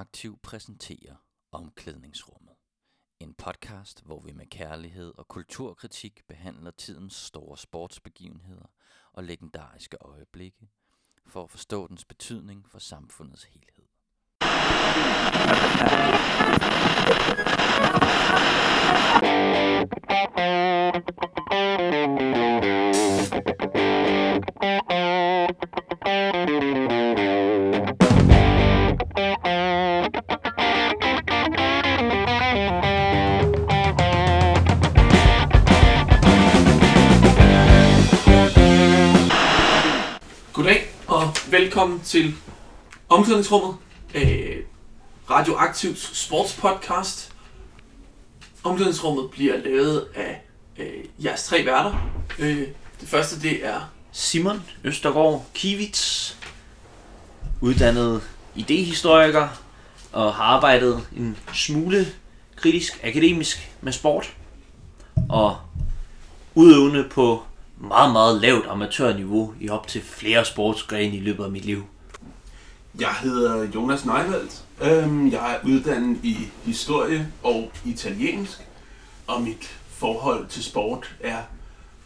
Aktiv præsenterer Omklædningsrummet. En podcast, hvor vi med kærlighed og kulturkritik behandler tidens store sportsbegivenheder og legendariske øjeblikke, for at forstå dens betydning for samfundets helhed. Velkommen til Omklædningsrummet, øh, Radioaktivs sportspodcast. Omklædningsrummet bliver lavet af øh, jeres tre værter. Øh, det første det er Simon Østergaard Kivits, uddannet idehistoriker og har arbejdet en smule kritisk akademisk med sport og udøvende på meget, meget lavt amatørniveau i op til flere sportsgrene i løbet af mit liv. Jeg hedder Jonas Neivald. Øhm, jeg er uddannet i historie og italiensk, og mit forhold til sport er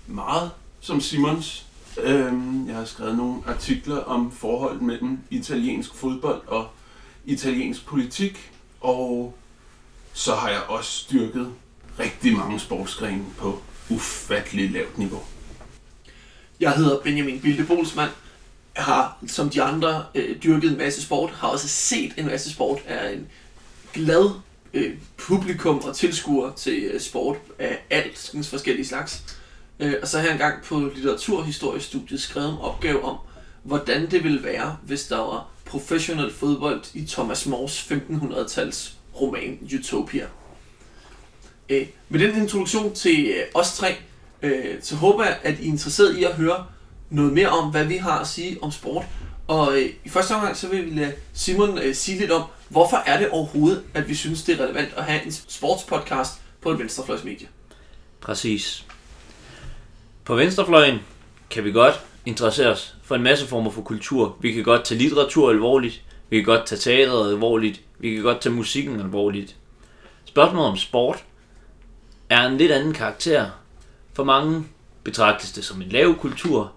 meget som Simons. Øhm, jeg har skrevet nogle artikler om forholdet mellem italiensk fodbold og italiensk politik, og så har jeg også styrket rigtig mange sportsgrene på ufattelig lavt niveau. Jeg hedder Benjamin Bilde Bolsmann. Jeg har, som de andre, øh, dyrket en masse sport. Har også set en masse sport. Er en glad øh, publikum og tilskuer til øh, sport af alt forskellige slags. Øh, og så har jeg engang på litteraturhistoriestudiet skrevet en opgave om, hvordan det ville være, hvis der var professionel fodbold i Thomas Mores 1500-tals roman Utopia. Øh, med den introduktion til øh, os tre, øh, så håber jeg, at I er interesseret i at høre noget mere om, hvad vi har at sige om sport. Og øh, i første omgang, så vil vi lade Simon øh, sige lidt om, hvorfor er det overhovedet, at vi synes, det er relevant at have en sportspodcast på et venstrefløjsmedie. Præcis. På venstrefløjen kan vi godt interessere os for en masse former for kultur. Vi kan godt tage litteratur alvorligt. Vi kan godt tage teateret alvorligt. Vi kan godt tage musikken alvorligt. Spørgsmålet om sport er en lidt anden karakter. For mange betragtes det som en lav kultur.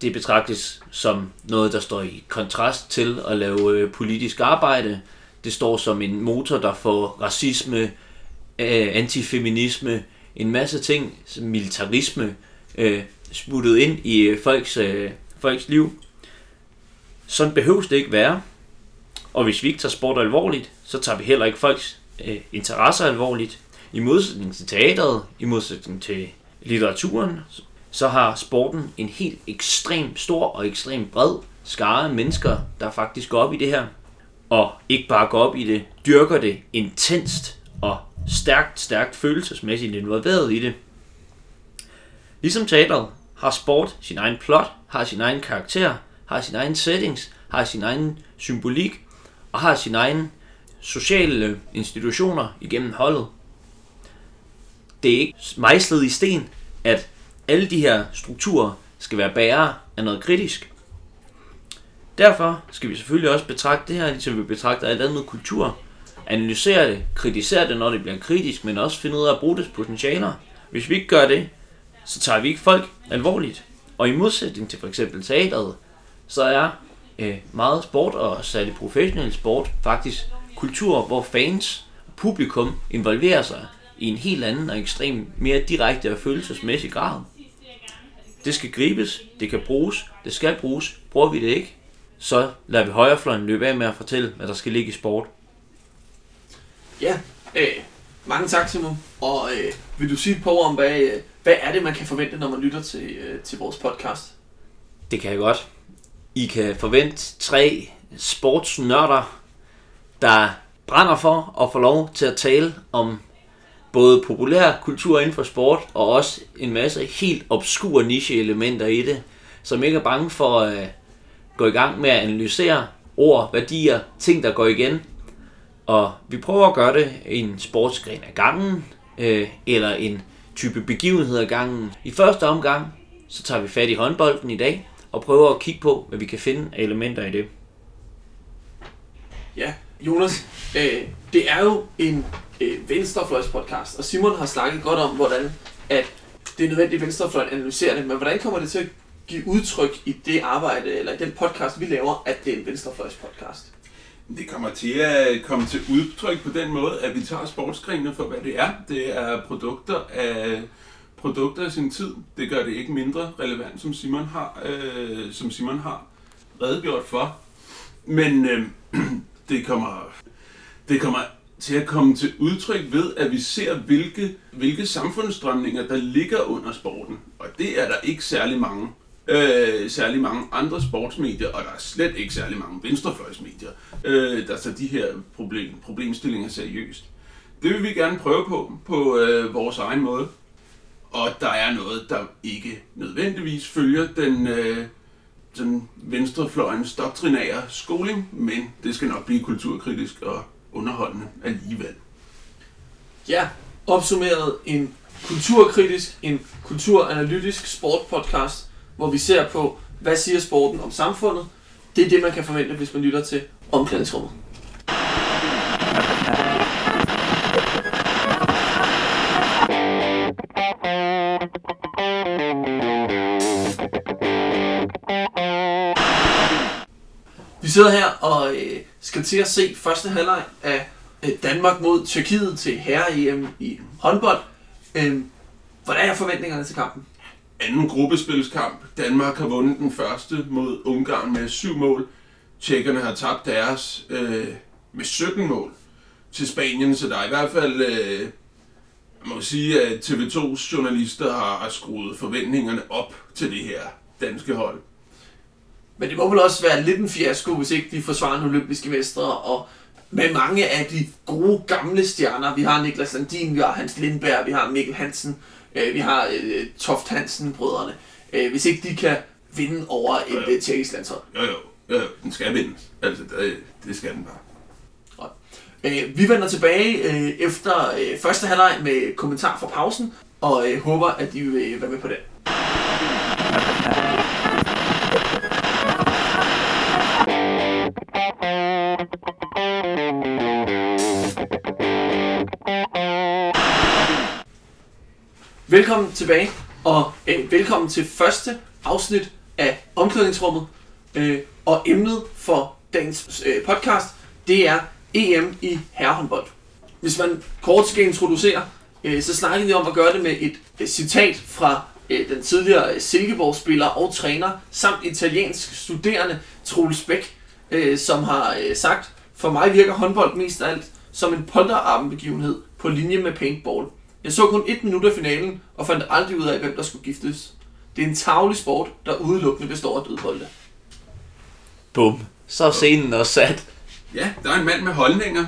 Det betragtes som noget, der står i kontrast til at lave øh, politisk arbejde. Det står som en motor, der får racisme, øh, antifeminisme, en masse ting, som militarisme, øh, smuttet ind i øh, folks, øh, folks liv. Sådan behøves det ikke være. Og hvis vi ikke tager sport alvorligt, så tager vi heller ikke folks øh, interesser alvorligt. I modsætning til teateret, i modsætning til litteraturen, så har sporten en helt ekstrem stor og ekstrem bred skare af mennesker, der faktisk går op i det her. Og ikke bare går op i det, dyrker det intenst og stærkt, stærkt følelsesmæssigt involveret i det. Ligesom teateret har sport sin egen plot, har sin egen karakter, har sin egen settings, har sin egen symbolik og har sin egen sociale institutioner igennem holdet. Det er ikke mejslet i sten, at alle de her strukturer skal være bærere af noget kritisk. Derfor skal vi selvfølgelig også betragte det her, ligesom vi betragter alt andet kultur. Analysere det, kritisere det, når det bliver kritisk, men også finde ud af at bruge dets potentialer. Hvis vi ikke gør det, så tager vi ikke folk alvorligt. Og i modsætning til for eksempel teateret, så er øh, meget sport, og særligt professionel sport, faktisk kultur, hvor fans og publikum involverer sig i en helt anden og ekstrem mere direkte og følelsesmæssig grad. Det skal gribes, det kan bruges, det skal bruges. Bruger vi det ikke, så lader vi højrefløjen løbe af med at fortælle, hvad der skal ligge i sport. Ja, øh, mange tak Simon. Og øh, vil du sige et par ord om, hvad, øh, hvad er det, man kan forvente, når man lytter til, øh, til vores podcast? Det kan jeg godt. I kan forvente tre sportsnørder, der brænder for at få lov til at tale om både populær kultur inden for sport, og også en masse helt obskure niche-elementer i det, som ikke er bange for at gå i gang med at analysere ord, værdier, ting, der går igen. Og vi prøver at gøre det i en sportsgren af gangen, øh, eller en type begivenhed af gangen. I første omgang, så tager vi fat i håndbolden i dag, og prøver at kigge på, hvad vi kan finde af elementer i det. Ja, Jonas, øh, det er jo en øh, venstrefløjspodcast, og Simon har snakket godt om, hvordan at det er nødvendigt, at venstrefløjen analyserer det, men hvordan kommer det til at give udtryk i det arbejde, eller i den podcast, vi laver, at det er en venstrefløjspodcast? Det kommer til at komme til udtryk på den måde, at vi tager sportsgrenene for, hvad det er. Det er produkter af produkter af sin tid. Det gør det ikke mindre relevant, som Simon har, øh, som Simon har redegjort for. Men øh, det kommer det kommer til at komme til udtryk ved, at vi ser, hvilke, hvilke samfundsstrømninger, der ligger under sporten. Og det er der ikke særlig mange. Øh, særlig mange andre sportsmedier, og der er slet ikke særlig mange venstrefløjsmedier, øh, der tager de her problem, problemstillinger seriøst. Det vil vi gerne prøve på, på øh, vores egen måde. Og der er noget, der ikke nødvendigvis følger den, øh, den venstrefløjens doktrinære skoling, men det skal nok blive kulturkritisk og underholdende alligevel. Ja, opsummeret en kulturkritisk, en kulturanalytisk sportpodcast, hvor vi ser på, hvad siger sporten om samfundet. Det er det, man kan forvente, hvis man lytter til omklædningsrummet. Sidder her og øh, skal til at se første halvleg af øh, Danmark mod Tyrkiet til herre-EM i håndbold. Øh, hvordan er forventningerne til kampen? Anden gruppespilskamp. Danmark har vundet den første mod Ungarn med syv mål. Tjekkerne har tabt deres øh, med 17 mål til Spanien, så der er i hvert fald, øh, jeg må sige, at TV2's journalister har skruet forventningerne op til det her danske hold. Men det må vel også være lidt en fiasko, hvis ikke de forsvarer den olympiske mestre, og med mange af de gode gamle stjerner. Vi har Niklas Landin, vi har Hans Lindberg, vi har Mikkel Hansen, øh, vi har øh, Toft Hansen, brødrene. Øh, hvis ikke de kan vinde over et ja. øh, tjekkisk landshold. Jo, jo, jo, jo, den skal vindes. Altså, det, det skal den bare. Øh, vi vender tilbage øh, efter øh, første halvleg med kommentar fra pausen, og øh, håber, at I vil være med på det. Velkommen tilbage, og øh, velkommen til første afsnit af Omklædningsrummet. Øh, og emnet for dagens øh, podcast, det er EM i herrehåndbold. Hvis man kort skal introducere, øh, så snakkede vi om at gøre det med et øh, citat fra øh, den tidligere øh, Silkeborg-spiller og træner, samt italiensk studerende Troels Bæk, øh, som har øh, sagt, for mig virker håndbold mest af alt som en polterarmbegivenhed på linje med paintball. Jeg så kun et minut af finalen, og fandt aldrig ud af, hvem der skulle giftes. Det er en tavlig sport, der udelukkende består af dødbolde. Bum. Så er scenen også sat. Ja, der er en mand med holdninger.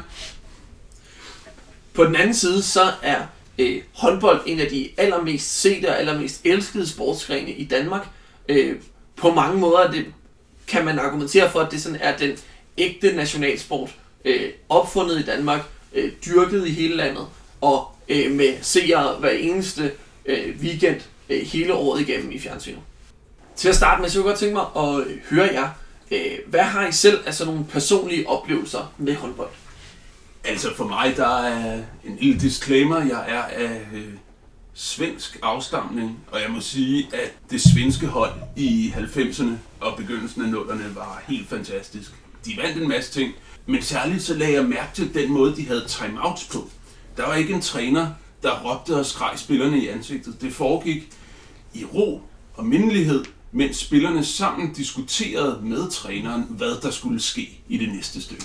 På den anden side, så er øh, håndbold en af de allermest sete og allermest elskede sportsgrene i Danmark. Øh, på mange måder det, kan man argumentere for, at det sådan er den ægte nationalsport. Øh, opfundet i Danmark, øh, dyrket i hele landet, og øh, med seere hver eneste øh, weekend øh, hele året igennem i fjernsynet. Til at starte med, så kunne jeg godt tænke mig at øh, høre jer. Øh, hvad har I selv af sådan nogle personlige oplevelser med håndbold? Altså for mig, der er en lille disclaimer. Jeg er af øh, svensk afstamning, og jeg må sige, at det svenske hold i 90'erne og begyndelsen af 0'erne var helt fantastisk. De vandt en masse ting, men særligt så lagde jeg mærke til den måde, de havde timeouts på. Der var ikke en træner, der råbte og skreg spillerne i ansigtet. Det foregik i ro og mindelighed, mens spillerne sammen diskuterede med træneren, hvad der skulle ske i det næste stykke.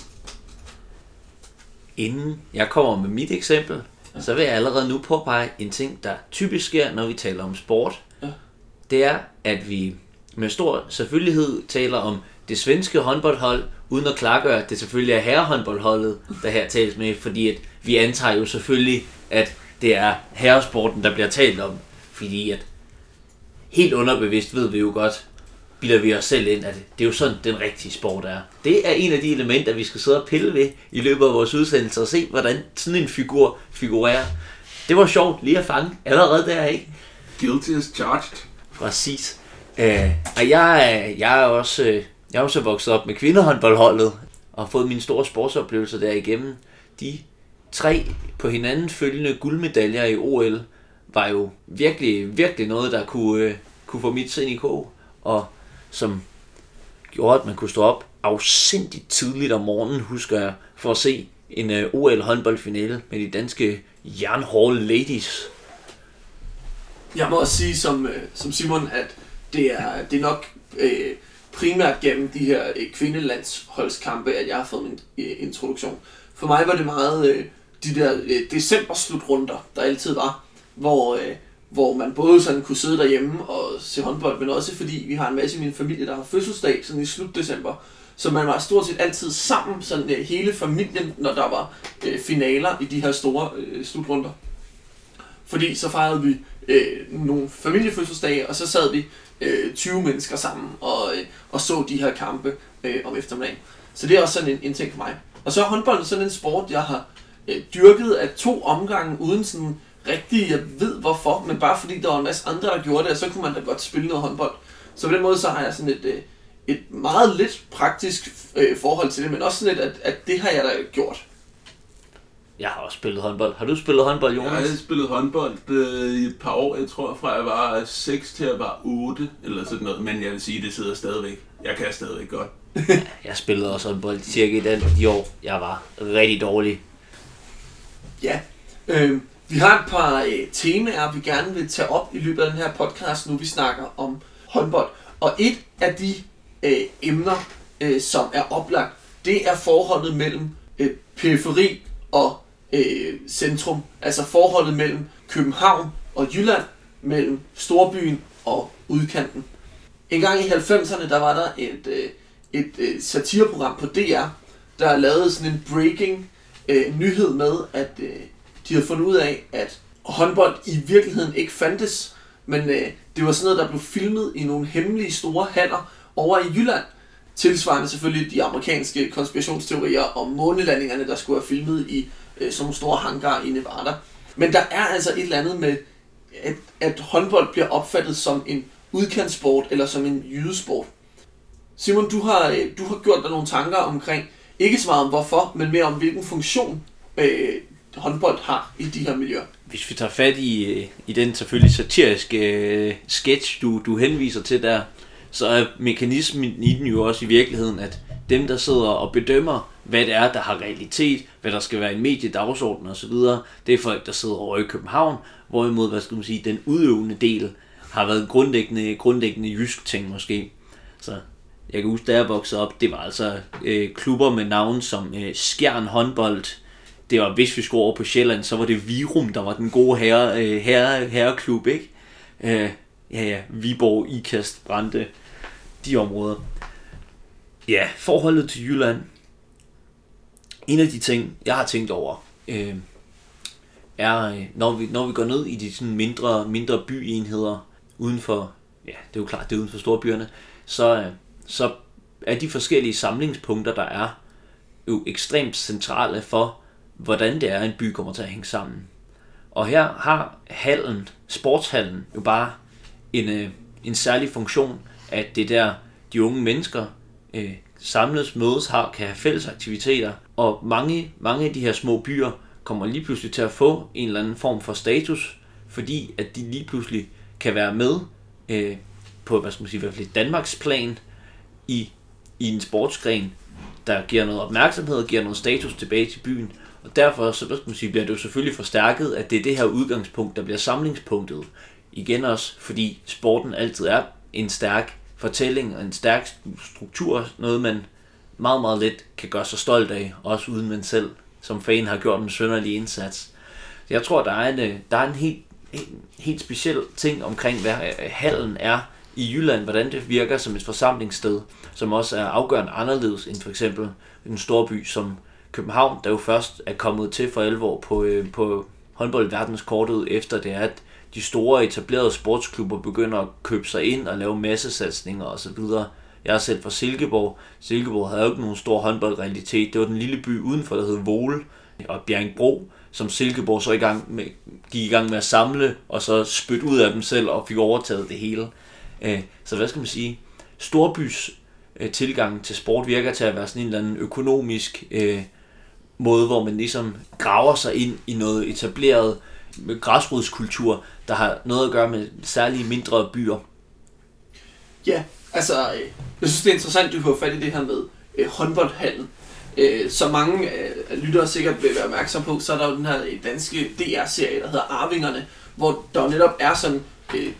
Inden jeg kommer med mit eksempel, så vil jeg allerede nu påpege en ting, der typisk sker, når vi taler om sport. Ja. Det er, at vi med stor selvfølgelighed taler om det svenske håndboldhold, uden at klargøre, at det selvfølgelig er herrehåndboldholdet, der her tales med, fordi at vi antager jo selvfølgelig, at det er herresporten, der bliver talt om, fordi at helt underbevidst ved vi jo godt, bilder vi os selv ind, at det er jo sådan, den rigtige sport er. Det er en af de elementer, vi skal sidde og pille ved i løbet af vores udsendelse og se, hvordan sådan en figur figurerer. Det var sjovt lige at fange allerede der, ikke? Guilty as charged. Præcis. Øh, og jeg, jeg er også... Jeg er også vokset op med kvindehåndboldholdet, og har fået mine store sportsoplevelser derigennem. De tre på hinanden følgende guldmedaljer i OL var jo virkelig, virkelig noget, der kunne, øh, kunne få mit sind i kog, og som gjorde, at man kunne stå op afsindigt tidligt om morgenen, husker jeg, for at se en øh, OL håndboldfinale med de danske Jernhall Ladies. Jeg må også sige som, øh, som Simon, at det er, det er nok øh, primært gennem de her øh, kvindelandsholdskampe, at jeg har fået min øh, introduktion. For mig var det meget øh, de der øh, december-slutrunder, der altid var, hvor, øh, hvor man både sådan kunne sidde derhjemme og se håndbold, men også fordi vi har en masse i min familie, der har fødselsdag sådan i slut december. Så man var stort set altid sammen, sådan øh, hele familien, når der var øh, finaler i de her store øh, slutrunder. Fordi så fejrede vi øh, nogle familiefødselsdage, og så sad vi øh, 20 mennesker sammen og, øh, og så de her kampe øh, om eftermiddagen. Så det er også sådan en, en ting for mig. Og så er håndbold sådan en sport, jeg har øh, dyrket af to omgange, uden sådan rigtig, jeg ved hvorfor, men bare fordi der var en masse andre, der gjorde det, og så kunne man da godt spille noget håndbold. Så på den måde, så har jeg sådan et, øh, et meget lidt praktisk øh, forhold til det, men også sådan lidt, at, at det har jeg da gjort. Jeg har også spillet håndbold. Har du spillet håndbold, Jeg Jonas? har spillet håndbold øh, i et par år, jeg tror, fra jeg var 6 til jeg var 8, eller sådan noget. Men jeg vil sige, det sidder stadigvæk. Jeg kan stadigvæk godt. Jeg spillede også håndbold cirka i den, de år, jeg var rigtig dårlig. Ja, øh, vi har et par øh, temaer, vi gerne vil tage op i løbet af den her podcast, nu vi snakker om håndbold. Og et af de øh, emner, øh, som er oplagt, det er forholdet mellem øh, periferi og øh, centrum. Altså forholdet mellem København og Jylland, mellem storbyen og udkanten. En gang i 90'erne, der var der et, øh, et øh, satireprogram på DR, der lavede sådan en breaking øh, nyhed med, at øh, de havde fundet ud af, at håndbold i virkeligheden ikke fandtes, men øh, det var sådan noget, der blev filmet i nogle hemmelige store haller over i Jylland. Tilsvarende selvfølgelig de amerikanske konspirationsteorier om månelandingerne, der skulle have filmet i øh, sådan nogle store hangar i Nevada. Men der er altså et eller andet med, at, at håndbold bliver opfattet som en udkantsport eller som en jydesport. Simon, du har, øh, du har gjort dig nogle tanker omkring, ikke så meget om hvorfor, men mere om hvilken funktion øh, håndbold har i de her miljøer. Hvis vi tager fat i, øh, i den selvfølgelig satiriske øh, sketch, du, du henviser til der, så er mekanismen i den jo også i virkeligheden, at dem, der sidder og bedømmer, hvad det er, der har realitet, hvad der skal være en mediedagsorden osv., det er folk, der sidder over i København, hvorimod, hvad skal man sige, den udøvende del har været grundlæggende, grundlæggende jysk ting måske. Så jeg kan huske, da jeg voksede op, det var altså øh, klubber med navn som øh, Skjern håndbold, det var, hvis vi skulle over på Sjælland, så var det Virum, der var den gode herre, øh, herre, herreklub, ikke? Øh, ja, ja, Viborg, Ikast, Brande, de områder. Ja, forholdet til Jylland. En af de ting, jeg har tænkt over, øh, er, øh, når vi, når vi går ned i de sådan mindre, mindre byenheder uden for, ja, det er jo klart, det er uden for storbyerne, så, øh, så er de forskellige samlingspunkter, der er, jo ekstremt centrale for, hvordan det er, en by kommer til at hænge sammen. Og her har hallen, sportshallen, jo bare en, øh, en særlig funktion, at det er der, de unge mennesker øh, samles, mødes, har, kan have fælles aktiviteter. Og mange, mange af de her små byer kommer lige pludselig til at få en eller anden form for status, fordi at de lige pludselig kan være med øh, på, hvad skal man sige, i hvert fald Danmarks plan i, i en sportsgren, der giver noget opmærksomhed og giver noget status tilbage til byen. Og derfor så, hvad skal man sige, bliver det jo selvfølgelig forstærket, at det er det her udgangspunkt, der bliver samlingspunktet. Igen også, fordi sporten altid er en stærk fortælling og en stærk struktur, noget man meget, meget let kan gøre sig stolt af, også uden man selv som fan har gjort en sønderlig indsats. Så jeg tror, der er en, øh, der er en helt, helt, helt speciel ting omkring, hvad øh, hallen er i Jylland, hvordan det virker som et forsamlingssted, som også er afgørende anderledes end for eksempel en stor by som København, der jo først er kommet til for alvor på, øh, på håndboldverdenskortet, efter det er, at de store etablerede sportsklubber begynder at købe sig ind og lave massesatsninger osv. Jeg er selv fra Silkeborg. Silkeborg havde jo ikke nogen stor håndboldrealitet. Det var den lille by udenfor, der hed Vole og Bjerringbro, som Silkeborg så i gang med, gik i gang med at samle, og så spytte ud af dem selv og fik overtaget det hele. Øh, så hvad skal man sige? Storbys øh, tilgang til sport virker til at være sådan en eller anden økonomisk øh, måde, hvor man ligesom graver sig ind i noget etableret græsrodskultur, der har noget at gøre med særlige mindre byer. Ja, altså, øh, jeg synes, det er interessant, du har fat i det her med øh, håndboldhallen. Øh, så mange øh, lyttere sikkert vil være opmærksom på, så er der jo den her øh, danske DR-serie, der hedder Arvingerne, hvor der netop er sådan øh,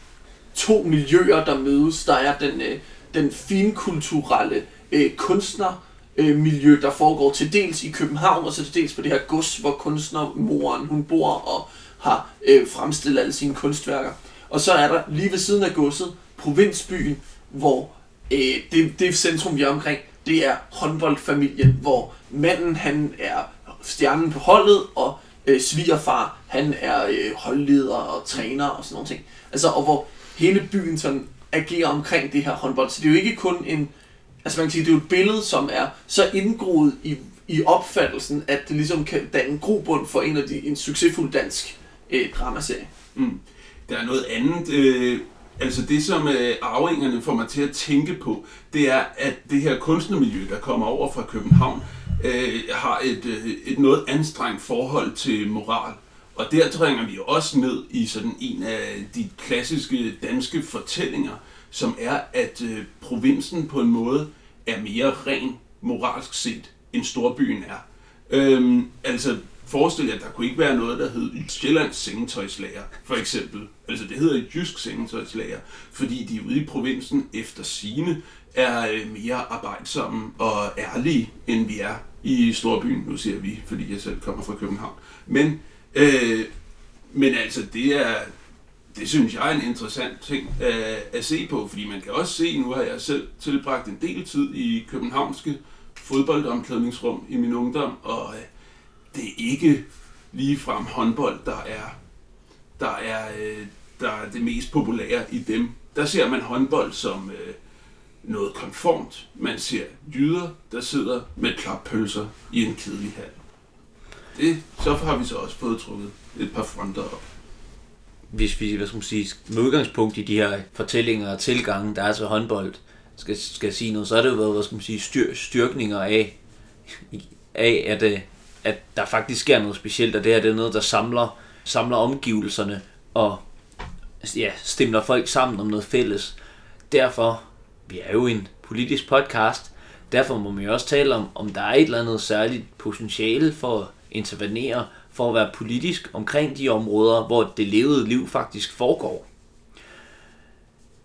to miljøer, der mødes. Der er den, øh, den finkulturelle øh, kunstner, øh, miljø, der foregår til dels i København, og så til dels på det her gods, hvor kunstnermoren hun bor og har øh, fremstillet alle sine kunstværker. Og så er der lige ved siden af godset, provinsbyen, hvor øh, det, det centrum, vi er omkring, det er håndboldfamilien, hvor manden han er stjernen på holdet, og øh, svigerfar han er øh, holdleder og træner og sådan nogle ting. Altså, og hvor hele byen sådan agerer omkring det her håndbold. Så det er jo ikke kun en, altså man kan sige, det er jo et billede, som er så indgroet i, i opfattelsen, at det ligesom kan danne en grobund for en af de, en succesfuld dansk øh, dramaserie. Mm. Der er noget andet, øh, altså det som øh, arvingerne får mig til at tænke på, det er, at det her kunstnermiljø, der kommer over fra København, øh, har et, øh, et noget anstrengt forhold til moral. Og der trænger vi også ned i sådan en af de klassiske danske fortællinger, som er, at øh, provinsen på en måde er mere ren moralsk set, end storbyen er. Øhm, altså, forestil jer, at der kunne ikke være noget, der hed Sjællands Sengetøjslager, for eksempel. Altså, det hedder Jysk Sengetøjslager, fordi de ude i provinsen efter sine er øh, mere arbejdsomme og ærlige, end vi er i storbyen. Nu siger vi, fordi jeg selv kommer fra København. Men, øh, men altså, det er, det synes jeg er en interessant ting at, at se på, fordi man kan også se, nu har jeg selv tilbragt en del tid i københavnske fodboldomklædningsrum i min ungdom, og øh, det er ikke ligefrem håndbold, der er, der er, øh, der er det mest populære i dem. Der ser man håndbold som øh, noget konformt. Man ser jyder, der sidder med klappølser i en kedelig hal. Det, så har vi så også fået trukket et par fronter op hvis vi hvad skal man sige, med udgangspunkt i de her fortællinger og tilgange, der er til håndbold, skal, skal sige noget, så er det jo været, hvad skal man sige, styr, styrkninger af, af at, øh, at der faktisk sker noget specielt, og det her det er noget, der samler, samler omgivelserne og altså, ja, stemmer folk sammen om noget fælles. Derfor, vi er jo en politisk podcast, derfor må man jo også tale om, om der er et eller andet særligt potentiale for at intervenere for at være politisk omkring de områder, hvor det levede liv faktisk foregår.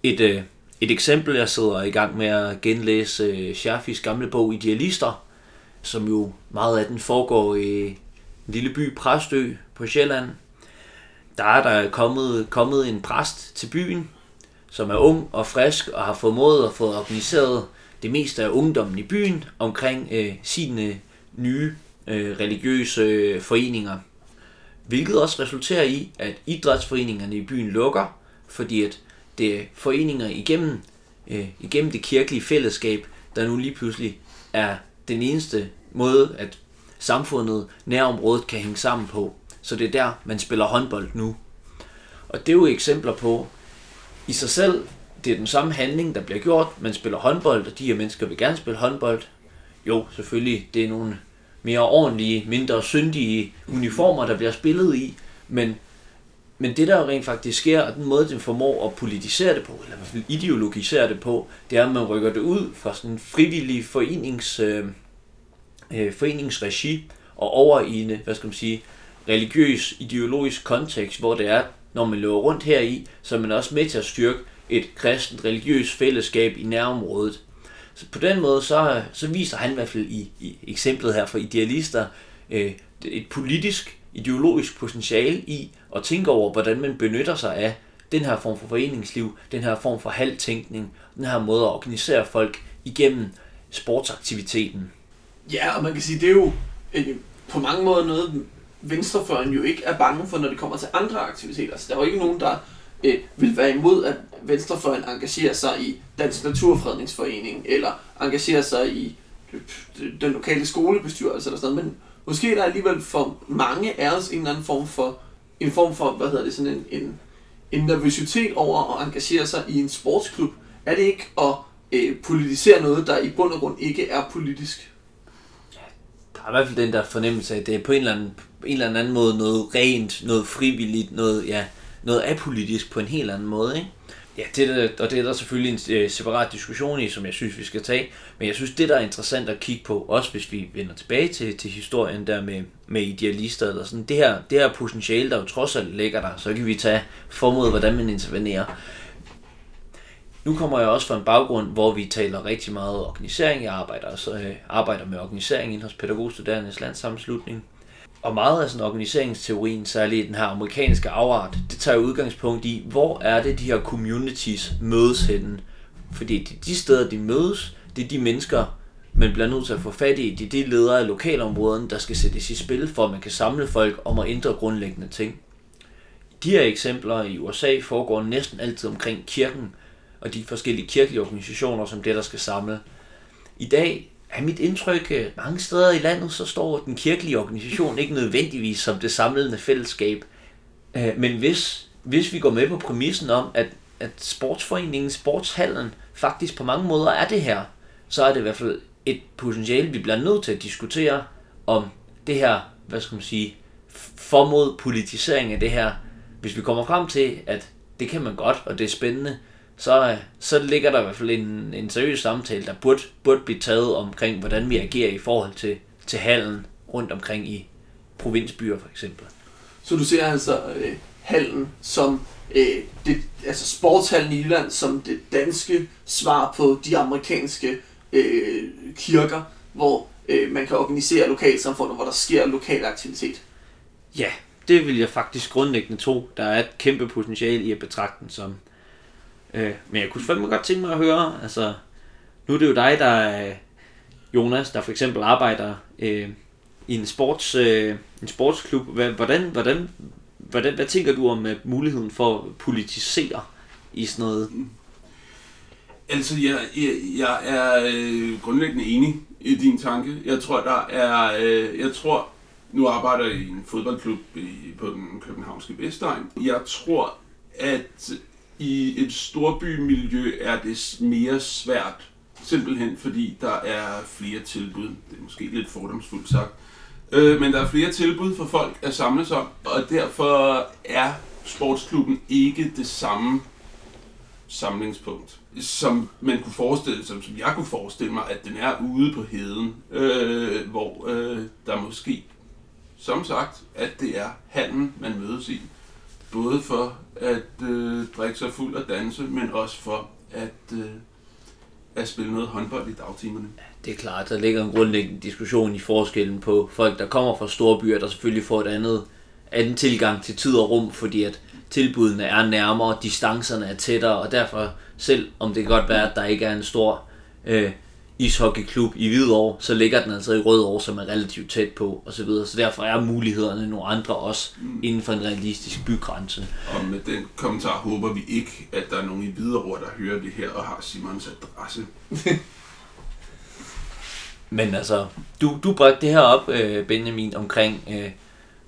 Et, øh, et eksempel, jeg sidder i gang med at genlæse øh, gamle bog Idealister, som jo meget af den foregår i en lille by Præstø på Sjælland. Der er der kommet, kommet en præst til byen, som er ung og frisk og har formået at få organiseret det meste af ungdommen i byen omkring øh, sine øh, nye øh, religiøse foreninger. Hvilket også resulterer i, at idrætsforeningerne i byen lukker, fordi at det er foreninger igennem, øh, igennem det kirkelige fællesskab, der nu lige pludselig er den eneste måde, at samfundet, nærområdet kan hænge sammen på. Så det er der, man spiller håndbold nu. Og det er jo eksempler på, i sig selv, det er den samme handling, der bliver gjort. Man spiller håndbold, og de her mennesker vil gerne spille håndbold. Jo, selvfølgelig, det er nogle mere ordentlige, mindre syndige uniformer, der bliver spillet i, men, men det der jo rent faktisk sker, og den måde, den formår at politisere det på, eller i hvert fald ideologisere det på, det er, at man rykker det ud fra sådan en frivillig forenings, øh, øh, foreningsregi, og over i en, hvad skal man sige, religiøs, ideologisk kontekst, hvor det er, når man løber rundt her i, så er man også med til at styrke et kristent religiøst fællesskab i nærområdet. Så på den måde, så, så viser han i hvert fald i, i eksemplet her for idealister øh, et politisk, ideologisk potentiale i at tænke over, hvordan man benytter sig af den her form for foreningsliv, den her form for halvtænkning, den her måde at organisere folk igennem sportsaktiviteten. Ja, og man kan sige, det er jo øh, på mange måder noget, venstrefløjen jo ikke er bange for, når det kommer til andre aktiviteter. Så der er jo ikke nogen, der øh, vil være imod, at venstrefløjen engagerer sig i Dansk Naturfredningsforening, eller engagerer sig i øh, den lokale skolebestyrelse eller sådan noget, men måske er der alligevel for mange af os en eller anden form for, en form for, hvad hedder det, sådan en, en, en nervøsitet over at engagere sig i en sportsklub. Er det ikke at øh, politisere noget, der i bund og grund ikke er politisk. Der er i hvert fald den der fornemmelse af, at det er på en eller anden, en eller anden måde noget rent, noget frivilligt, noget, ja, noget apolitisk på en helt anden måde, ikke? Ja, det der- og det er der selvfølgelig en øh, separat diskussion i, som jeg synes, vi skal tage. Men jeg synes, det der er interessant at kigge på, også hvis vi vender tilbage til, til historien der med, med idealister eller sådan, det her, det her potentiale, der jo trods alt ligger der, så kan vi tage formod, hvordan man intervenerer. Nu kommer jeg også fra en baggrund, hvor vi taler rigtig meget organisering. Jeg arbejder, så, øh, arbejder med organisering inden hos Pædagogstuderendes Landssammenslutning. Og meget af sådan organiseringsteorien, særligt i den her amerikanske afart, det tager udgangspunkt i, hvor er det de her communities mødes henne. Fordi det er de steder, de mødes, det er de mennesker, man bliver nødt til at få fat i. Det er de ledere af lokalområderne, der skal sættes i spil, for at man kan samle folk om at ændre grundlæggende ting. De her eksempler i USA foregår næsten altid omkring kirken, og de forskellige kirkelige organisationer, som det, der skal samle. I dag er mit indtryk, at mange steder i landet, så står den kirkelige organisation ikke nødvendigvis som det samlende fællesskab. Øh, men hvis, hvis vi går med på præmissen om, at, at sportsforeningen, sportshallen, faktisk på mange måder er det her, så er det i hvert fald et potentiale, vi bliver nødt til at diskutere om det her, hvad skal man sige, formod politisering af det her. Hvis vi kommer frem til, at det kan man godt, og det er spændende, så, øh, så ligger der i hvert fald en, en seriøs samtale, der burde, burde blive taget omkring, hvordan vi agerer i forhold til, til hallen rundt omkring i provinsbyer for eksempel. Så du ser altså øh, hallen som øh, det, altså sportshallen i Jylland som det danske svar på de amerikanske øh, kirker, hvor øh, man kan organisere lokalsamfundet, hvor der sker lokal aktivitet. Ja, det vil jeg faktisk grundlæggende tro. Der er et kæmpe potentiale i at betragte den som. Øh, men jeg kunne fandme godt tænke mig at høre, altså, nu er det jo dig, der er Jonas, der for eksempel arbejder øh, i en, sports, øh, en sportsklub. Hvordan, hvordan, hvordan, hvad tænker du om øh, muligheden for at politisere i sådan noget? Mm. Altså, jeg, jeg, jeg er øh, grundlæggende enig i din tanke. Jeg tror, der er... Øh, jeg tror, nu arbejder jeg i en fodboldklub i, på den københavnske Vestegn. Jeg tror, at i et storbymiljø er det mere svært, simpelthen fordi der er flere tilbud. Det er måske lidt fordomsfuldt sagt. Øh, men der er flere tilbud for folk at samles om, og derfor er sportsklubben ikke det samme samlingspunkt, som man kunne forestille sig, som jeg kunne forestille mig, at den er ude på heden, øh, hvor øh, der måske, som sagt, at det er handen, man mødes i. Både for at øh, drikke sig fuld og danse, men også for at, øh, at spille noget håndbold i dagtimerne. Det er klart, der ligger en grundlæggende diskussion i forskellen på folk, der kommer fra store byer, der selvfølgelig får et andet, anden tilgang til tid og rum, fordi at tilbudene er nærmere, distancerne er tættere, og derfor selv om det kan godt være, at der ikke er en stor øh, ishockeyklub i Hvidovre, så ligger den altså i Rødovre, som er relativt tæt på, og så videre. Så derfor er mulighederne nogle andre også inden for en realistisk bygrænse. Og med den kommentar håber vi ikke, at der er nogen i Hvidovre, der hører det her og har Simons adresse. Men altså, du, du bragte det her op, øh, Benjamin, omkring, øh,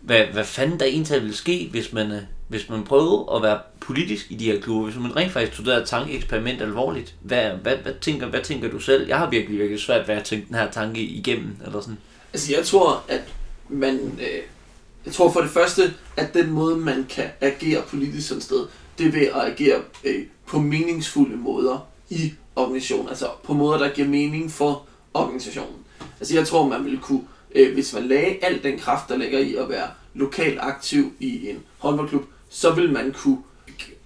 hvad, hvad fanden der egentlig ville ske, hvis man, øh, hvis man prøvede at være politisk i de her klubber, hvis man rent faktisk tog det her tankeeksperiment alvorligt. Hvad, hvad, hvad, tænker, hvad tænker du selv? Jeg har virkelig, virkelig svært ved at tænke den her tanke igennem, eller sådan. Altså jeg tror, at man... Øh, jeg tror for det første, at den måde, man kan agere politisk sådan et sted, det er ved at agere øh, på meningsfulde måder i organisationen. Altså på måder, der giver mening for organisationen. Altså jeg tror, man vil kunne, øh, hvis man lagde al den kraft, der ligger i at være lokalt aktiv i en håndboldklub, så vil man kunne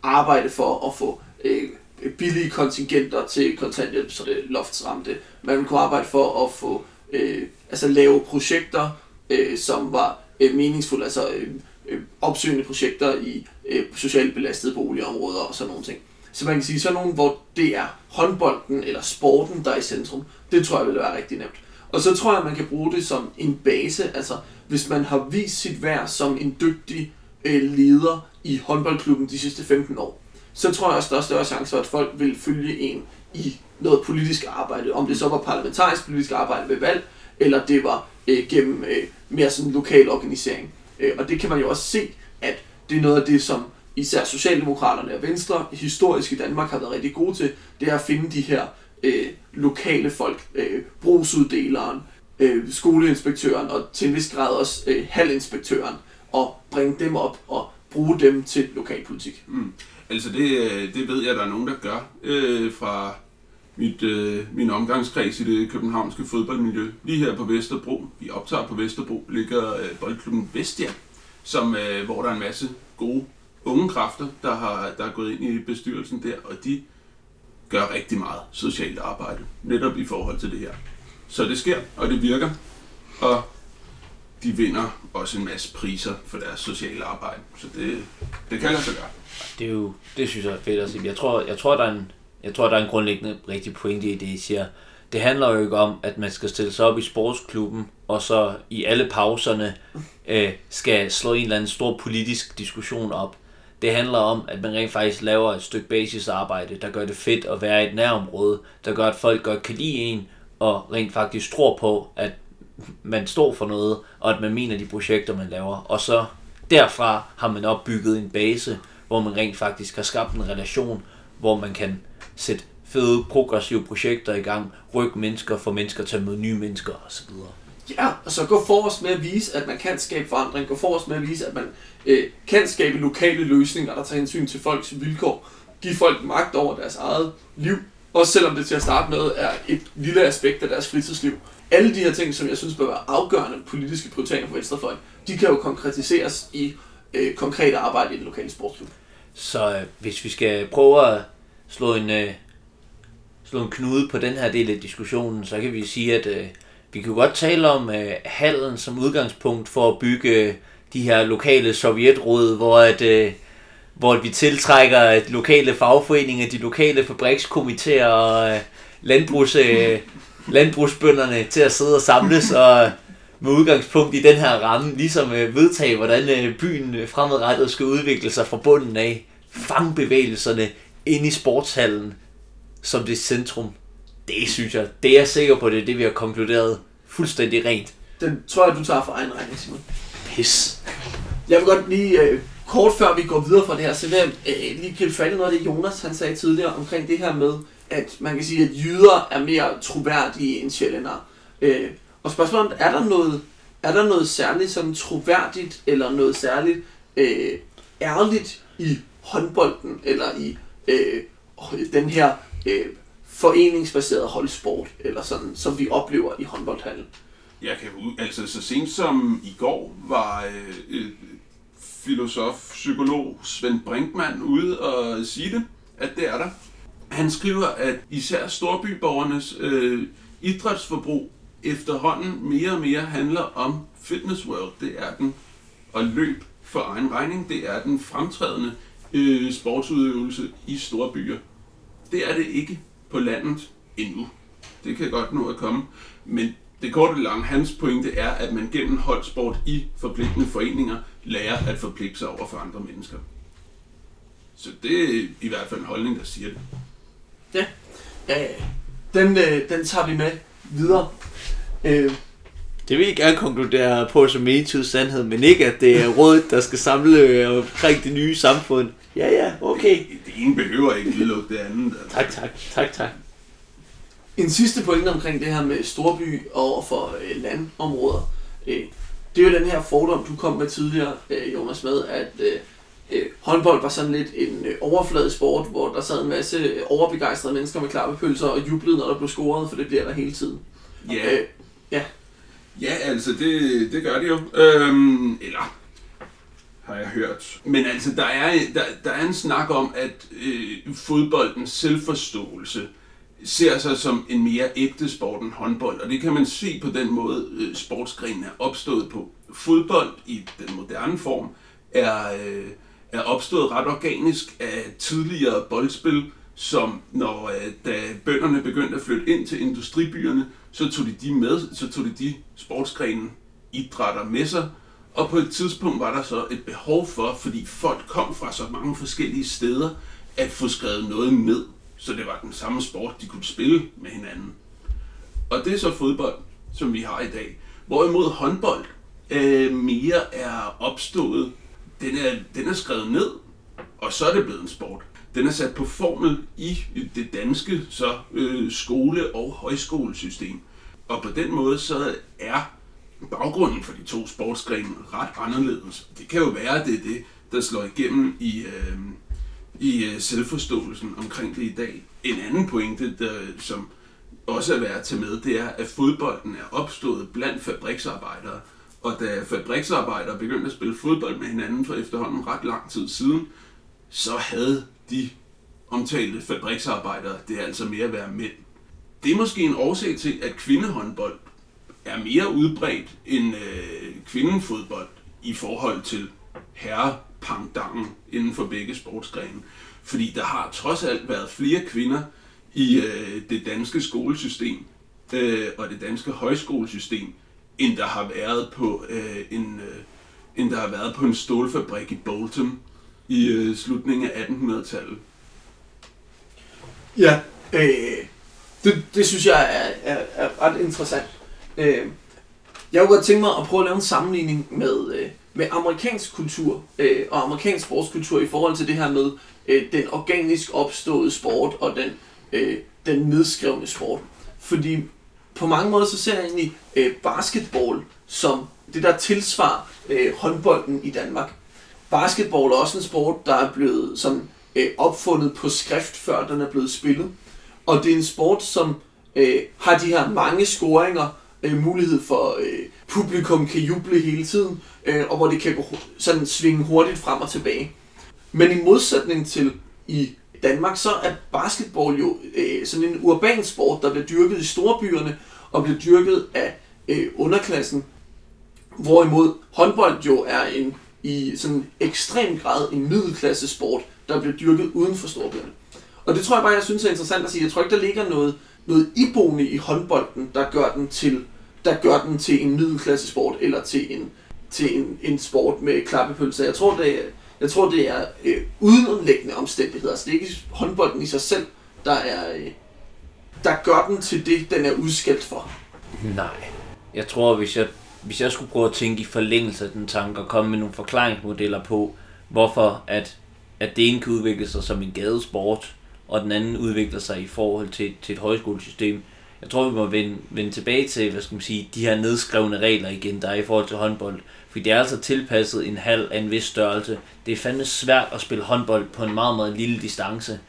arbejde for at få øh, billige kontingenter til kontanthjælp, så det loftsramte. Man vil kunne arbejde for at få øh, altså lave projekter, øh, som var øh, meningsfulde, altså øh, øh, opsøgende projekter i øh, socialt belastede boligområder og sådan nogle ting. Så man kan sige, sådan nogle, hvor det er håndbolden eller sporten, der er i centrum, det tror jeg vil være rigtig nemt. Og så tror jeg, man kan bruge det som en base, altså hvis man har vist sit værd som en dygtig øh, leder i håndboldklubben de sidste 15 år, så tror jeg også, der er større chance for, at folk vil følge en i noget politisk arbejde. Om det så var parlamentarisk politisk arbejde ved valg, eller det var øh, gennem øh, mere sådan lokal organisering. Øh, og det kan man jo også se, at det er noget af det, som især Socialdemokraterne og Venstre historisk i Danmark har været rigtig gode til, det er at finde de her øh, lokale folk, øh, brugsuddeleren, øh, skoleinspektøren og til en vis grad også øh, halvinspektøren, og bringe dem op og bruge dem til lokalpolitik. Mm. Altså det, øh, det ved jeg, at der er nogen, der gør øh, fra mit, øh, min omgangskreds i det københavnske fodboldmiljø. Lige her på Vesterbro, vi optager på Vesterbro, ligger øh, boldklubben Vestia, som, øh, hvor der er en masse gode unge kræfter, der har der er gået ind i bestyrelsen der, og de gør rigtig meget socialt arbejde, netop i forhold til det her. Så det sker, og det virker, og de vinder også en masse priser for deres sociale arbejde. Så det, det kan lade sig altså gøre. Det er jo, det synes jeg er fedt at sige. Jeg tror, jeg tror, der er en, jeg tror, der er en grundlæggende rigtig pointe i det, I siger. Det handler jo ikke om, at man skal stille sig op i sportsklubben, og så i alle pauserne øh, skal slå en eller anden stor politisk diskussion op. Det handler om, at man rent faktisk laver et stykke basisarbejde, der gør det fedt at være i et nærområde, der gør, at folk godt kan lide en, og rent faktisk tror på, at man står for noget, og at man mener de projekter, man laver. Og så derfra har man opbygget en base, hvor man rent faktisk har skabt en relation, hvor man kan sætte fede, progressive projekter i gang, rykke mennesker, få mennesker til at møde nye mennesker osv. Ja, og så gå forrest med at vise, at man kan skabe forandring. Gå forrest med at vise, at man øh, kan skabe lokale løsninger, der tager hensyn til folks vilkår. Give folk magt over deres eget liv. Også selvom det til at starte med er et lille aspekt af deres fritidsliv. Alle de her ting, som jeg synes bør være afgørende politiske prioriteringer for Venstrefløjen, de kan jo konkretiseres i øh, konkrete arbejde i den lokale sportsklub. Så øh, hvis vi skal prøve at slå en, øh, slå en knude på den her del af diskussionen, så kan vi sige, at øh, vi kan godt tale om øh, hallen som udgangspunkt for at bygge øh, de her lokale sovjetråd, hvor at, øh, hvor vi tiltrækker de lokale fagforeninger, de lokale fabrikskomiteer og øh, landbrugs, øh, landbrugsbønderne til at sidde og samles og med udgangspunkt i den her ramme, ligesom øh, vedtage, hvordan øh, byen øh, fremadrettet skal udvikle sig fra bunden af. Fang bevægelserne ind i sportshallen som det centrum. Det synes jeg, det er jeg sikker på, det er det, vi har konkluderet fuldstændig rent. Den tror jeg, du tager for egen regning, Simon. Pis. Jeg vil godt lige, øh, kort før vi går videre fra det her, så vil jeg øh, lige gribe fat i noget af det, Jonas han sagde tidligere omkring det her med, at man kan sige, at jyder er mere troværdige end sjællændere. Øh, og spørgsmålet er der noget, er der noget særligt sådan troværdigt, eller noget særligt øh, ærligt i håndbolden, eller i øh, den her øh, foreningsbaserede holdsport, eller sådan, som vi oplever i håndboldhallen? Jeg kan ud, altså så sent som i går var øh, øh, filosof, psykolog Svend Brinkmann ude og sige det, at det er der. Han skriver, at især storbyborgernes øh, idrætsforbrug efterhånden mere og mere handler om fitness world. Det er den, og løb for egen regning, det er den fremtrædende øh, sportsudøvelse i store byer. Det er det ikke på landet endnu. Det kan godt nå at komme, men det korte lange, hans pointe er, at man gennem holdsport i forpligtende foreninger lærer at forpligte sig over for andre mennesker. Så det er i hvert fald en holdning, der siger det. Ja, ja, ja. Den, øh, den tager vi med videre. Øh, Det vil jeg gerne konkludere på som metids sandhed, men ikke at det er rådet, der skal samle øh, omkring det nye samfund. Ja, ja, okay. Det, det ene behøver ikke udelukke det andet. Altså. Tak, tak, tak, tak. En sidste pointe omkring det her med storby over for øh, landområder. Øh, det er jo den her fordom, du kom med tidligere, øh, Jonas, med, at øh, øh, håndbold var sådan lidt en øh, overfladisk sport, hvor der sad en masse øh, overbegejstrede mennesker med klappepølser og jublede, når der blev scoret, for det bliver der hele tiden. Ja, Øh, ja, ja, altså det, det gør det jo. Øhm, eller har jeg hørt. Men altså, der er, der, der er en snak om, at øh, fodboldens selvforståelse ser sig som en mere ægte sport end håndbold, og det kan man se på den måde, øh, sportsgrenen er opstået på. Fodbold i den moderne form er, øh, er opstået ret organisk af tidligere boldspil, som når øh, da bønderne begyndte at flytte ind til industribyerne, så tog de de med, så tog de de sportsgrene idrætter med sig, og på et tidspunkt var der så et behov for, fordi folk kom fra så mange forskellige steder, at få skrevet noget ned, så det var den samme sport, de kunne spille med hinanden. Og det er så fodbold, som vi har i dag. Hvorimod håndbold øh, mere er opstået, den er, den er skrevet ned, og så er det blevet en sport. den er sat på formel i det danske så øh, skole- og højskolesystem. Og på den måde så er baggrunden for de to sportsgrene ret anderledes. Det kan jo være, at det er det, der slår igennem i, øh, i øh, selvforståelsen omkring det i dag. En anden pointe, der, som også er værd at tage med, det er, at fodbolden er opstået blandt fabriksarbejdere. Og da fabriksarbejdere begyndte at spille fodbold med hinanden for efterhånden ret lang tid siden, så havde de omtalte fabriksarbejdere det altså mere at være mænd. Det er måske en årsag til, at kvindehåndbold er mere udbredt end øh, kvindefodbold i forhold til herrepangdangen inden for begge sportsgrene. Fordi der har trods alt været flere kvinder i øh, det danske skolesystem øh, og det danske højskolesystem, end der har været på øh, en øh, end der har været på en stålfabrik i Bolton i øh, slutningen af 1800-tallet. Ja, øh, det, det synes jeg er, er, er ret interessant. Øh, jeg kunne godt tænke mig at prøve at lave en sammenligning med, øh, med amerikansk kultur øh, og amerikansk sportskultur i forhold til det her med øh, den organisk opståede sport og den, øh, den nedskrevne sport. Fordi på mange måder så ser jeg egentlig øh, basketball som det der tilsvar øh, håndbolden i Danmark. Basketball er også en sport, der er blevet som øh, opfundet på skrift, før den er blevet spillet. Og det er en sport, som øh, har de her mange scoringer, øh, mulighed for øh, publikum kan juble hele tiden, øh, og hvor det kan gå, sådan svinge hurtigt frem og tilbage. Men i modsætning til i Danmark, så er basketball jo øh, sådan en urban sport, der bliver dyrket i storbyerne, og bliver dyrket af øh, underklassen, hvorimod håndbold jo er en i sådan ekstrem grad en middelklasse sport, der bliver dyrket uden for storbyerne. Og det tror jeg bare, jeg synes er interessant at sige. Jeg tror ikke, der ligger noget, noget iboende i håndbolden, der gør den til, der gør den til en middelklasse sport, eller til en, til en, en sport med klappepølser. Jeg tror, det er, jeg tror, det er øh, udenomlæggende omstændigheder. Altså, det er ikke håndbolden i sig selv, der, er, øh, der gør den til det, den er udskilt for. Nej. Jeg tror, hvis jeg, hvis jeg skulle prøve at tænke i forlængelse af den tanke og komme med nogle forklaringsmodeller på, hvorfor at, at det ene kan udvikle sig som en gadesport, og den anden udvikler sig i forhold til, til et højskolesystem. Jeg tror, vi må vende, vende tilbage til, hvad skal man sige, de her nedskrevne regler igen, der er i forhold til håndbold. Fordi det er altså tilpasset en halv af en vis størrelse. Det er fandme svært at spille håndbold på en meget, meget lille distance.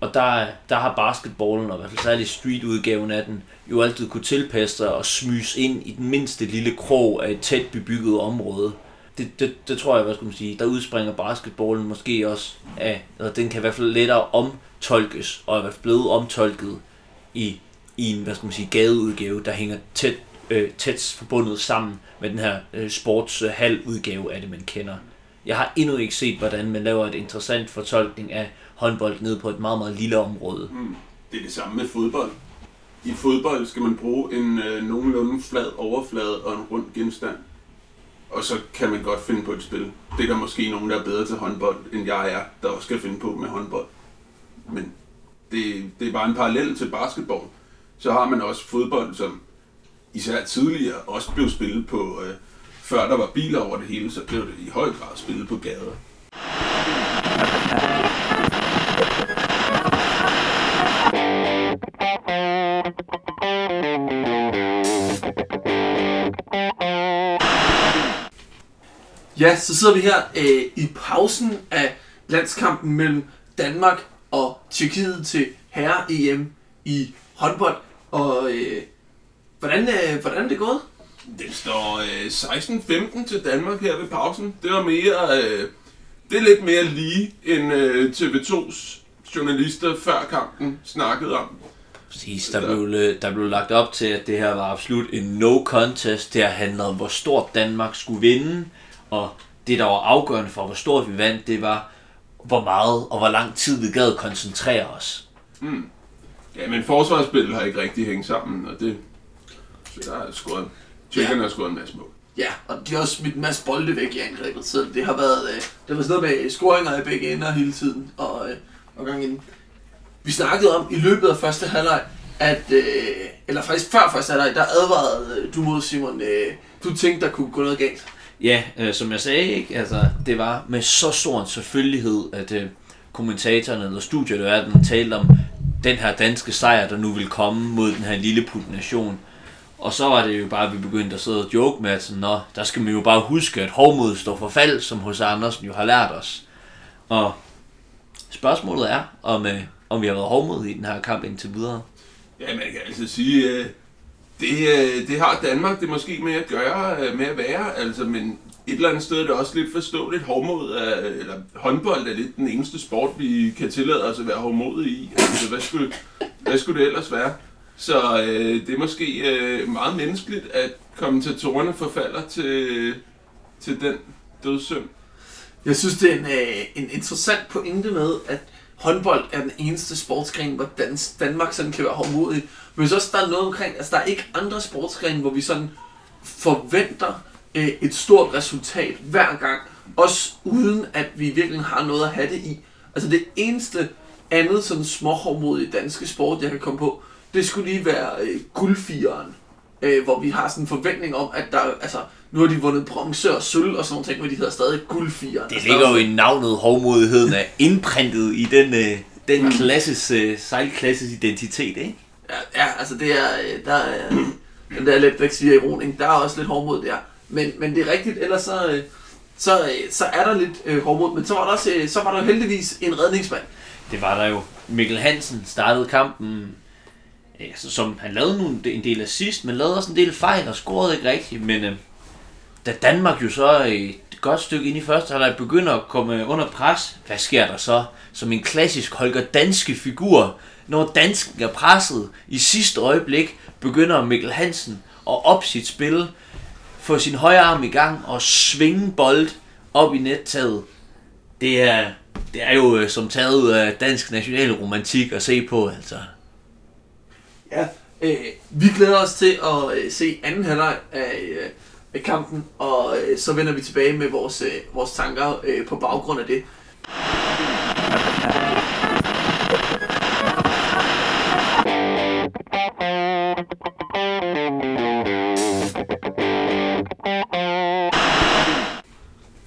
Og der, der har basketballen, og i hvert fald særligt street-udgaven af den, jo altid kunne tilpasse sig og smyse ind i den mindste lille krog af et tæt bebygget område. Det, det, det tror jeg, hvad skal man sige, der udspringer basketballen måske også af, eller den kan i hvert fald lettere omtolkes, og er i hvert fald blevet omtolket i, i en, hvad skal man sige, gadeudgave, der hænger tæt, øh, tæt forbundet sammen med den her øh, sportshal-udgave af det, man kender. Jeg har endnu ikke set, hvordan man laver et interessant fortolkning af håndbold ned på et meget, meget lille område. Mm. Det er det samme med fodbold. I fodbold skal man bruge en øh, nogenlunde flad overflade og en rund genstand. Og så kan man godt finde på et spil. Det er der måske nogen, der er bedre til håndbold, end jeg er, der også skal finde på med håndbold. Men det, det er bare en parallel til basketball. Så har man også fodbold, som især tidligere også blev spillet på, øh, før der var biler over det hele, så blev det i høj grad spillet på gader. Ja, så sidder vi her øh, i pausen af landskampen mellem Danmark og Tyrkiet til herre-EM i håndbold. Og øh, hvordan, øh, hvordan er det gået? Det står øh, 16-15 til Danmark her ved pausen. Det var mere, øh, det er lidt mere lige end øh, TV2's journalister før kampen snakkede om. Præcis, der blev, øh, der blev lagt op til, at det her var absolut en no contest. Det her handlede om, hvor stort Danmark skulle vinde, og det, der var afgørende for, hvor stort vi vandt, det var, hvor meget og hvor lang tid vi gad koncentrere os. Mm. Ja, men forsvarsspillet har ikke rigtig hængt sammen, og det... Der er scoret... Tjekkerne har scoret en masse mål. Ja, og de har også smidt en masse bolde væk i angrebet, så det har været, øh, det har været sådan noget med scoringer i begge ender hele tiden, og, øh, og gang inden. Vi snakkede om i løbet af første halvleg, at, øh, eller faktisk før første halvleg, der advarede øh, du mod Simon, øh, du tænkte, der kunne gå noget galt. Ja, øh, som jeg sagde, ikke? Altså, det var med så stor en selvfølgelighed, at øh, kommentatorerne eller studieværten talte om den her danske sejr, der nu vil komme mod den her lille nation. Og så var det jo bare, at vi begyndte at sidde og joke med, at sådan, Nå, der skal man jo bare huske, at hovmod står for fald, som hos Andersen jo har lært os. Og spørgsmålet er, om, øh, om vi har været hovmod i den her kamp indtil videre. Ja, man kan altså sige, øh, det, øh, det har Danmark det måske med at gøre, øh, med at være, altså, men et eller andet sted er det også lidt forståeligt. Hovmod er, eller håndbold er lidt den eneste sport, vi kan tillade os at være hovmodige i. Altså, hvad skulle, hvad skulle det ellers være? Så øh, det er måske øh, meget menneskeligt, at kommentatorerne forfalder til, til den dødssynd. Jeg synes, det er en, øh, en interessant pointe med, at håndbold er den eneste sportsgren, hvor dans, Danmark sådan kan være hårdmodig. Men så der er noget omkring, altså der er ikke andre sportsgrene, hvor vi sådan forventer øh, et stort resultat hver gang, også uden at vi virkelig har noget at have det i. Altså det eneste andet sådan småhårdmodige danske sport, jeg kan komme på, det skulle lige være øh, guldfireren, øh, hvor vi har sådan en forventning om, at der, altså, nu har de vundet bronze og sølv og sådan nogle ting, men de hedder stadig guldfireren. Det ligger jo i navnet hovmodigheden er indprintet i den, øh, den klasses, øh, sejlklasses identitet, ikke? Ja, ja, altså det er, øh, der er, den der lidt væk ironing, der er også lidt hårdmod der. Men, men det er rigtigt, ellers så, øh, så, øh, så er der lidt øh, hårdmod. Men så var, der også, øh, så var der heldigvis en redningsmand. Det var der jo. Mikkel Hansen startede kampen, altså, som han lavede nu en del af sidst, men lavede også en del fejl og scorede ikke rigtigt. Men øh, da Danmark jo så øh, et godt stykke ind i første halvleg begynder at komme under pres, hvad sker der så? Som en klassisk Holger Danske figur, når dansken er presset i sidste øjeblik, begynder Mikkel Hansen at op sit spil, få sin højre arm i gang og svinge bold op i nettaget. Det er, det er jo øh, som taget ud af dansk nationalromantik at se på, altså. Ja, øh, vi glæder os til at øh, se anden halvleg af, øh, af kampen, og øh, så vender vi tilbage med vores, øh, vores tanker øh, på baggrund af det.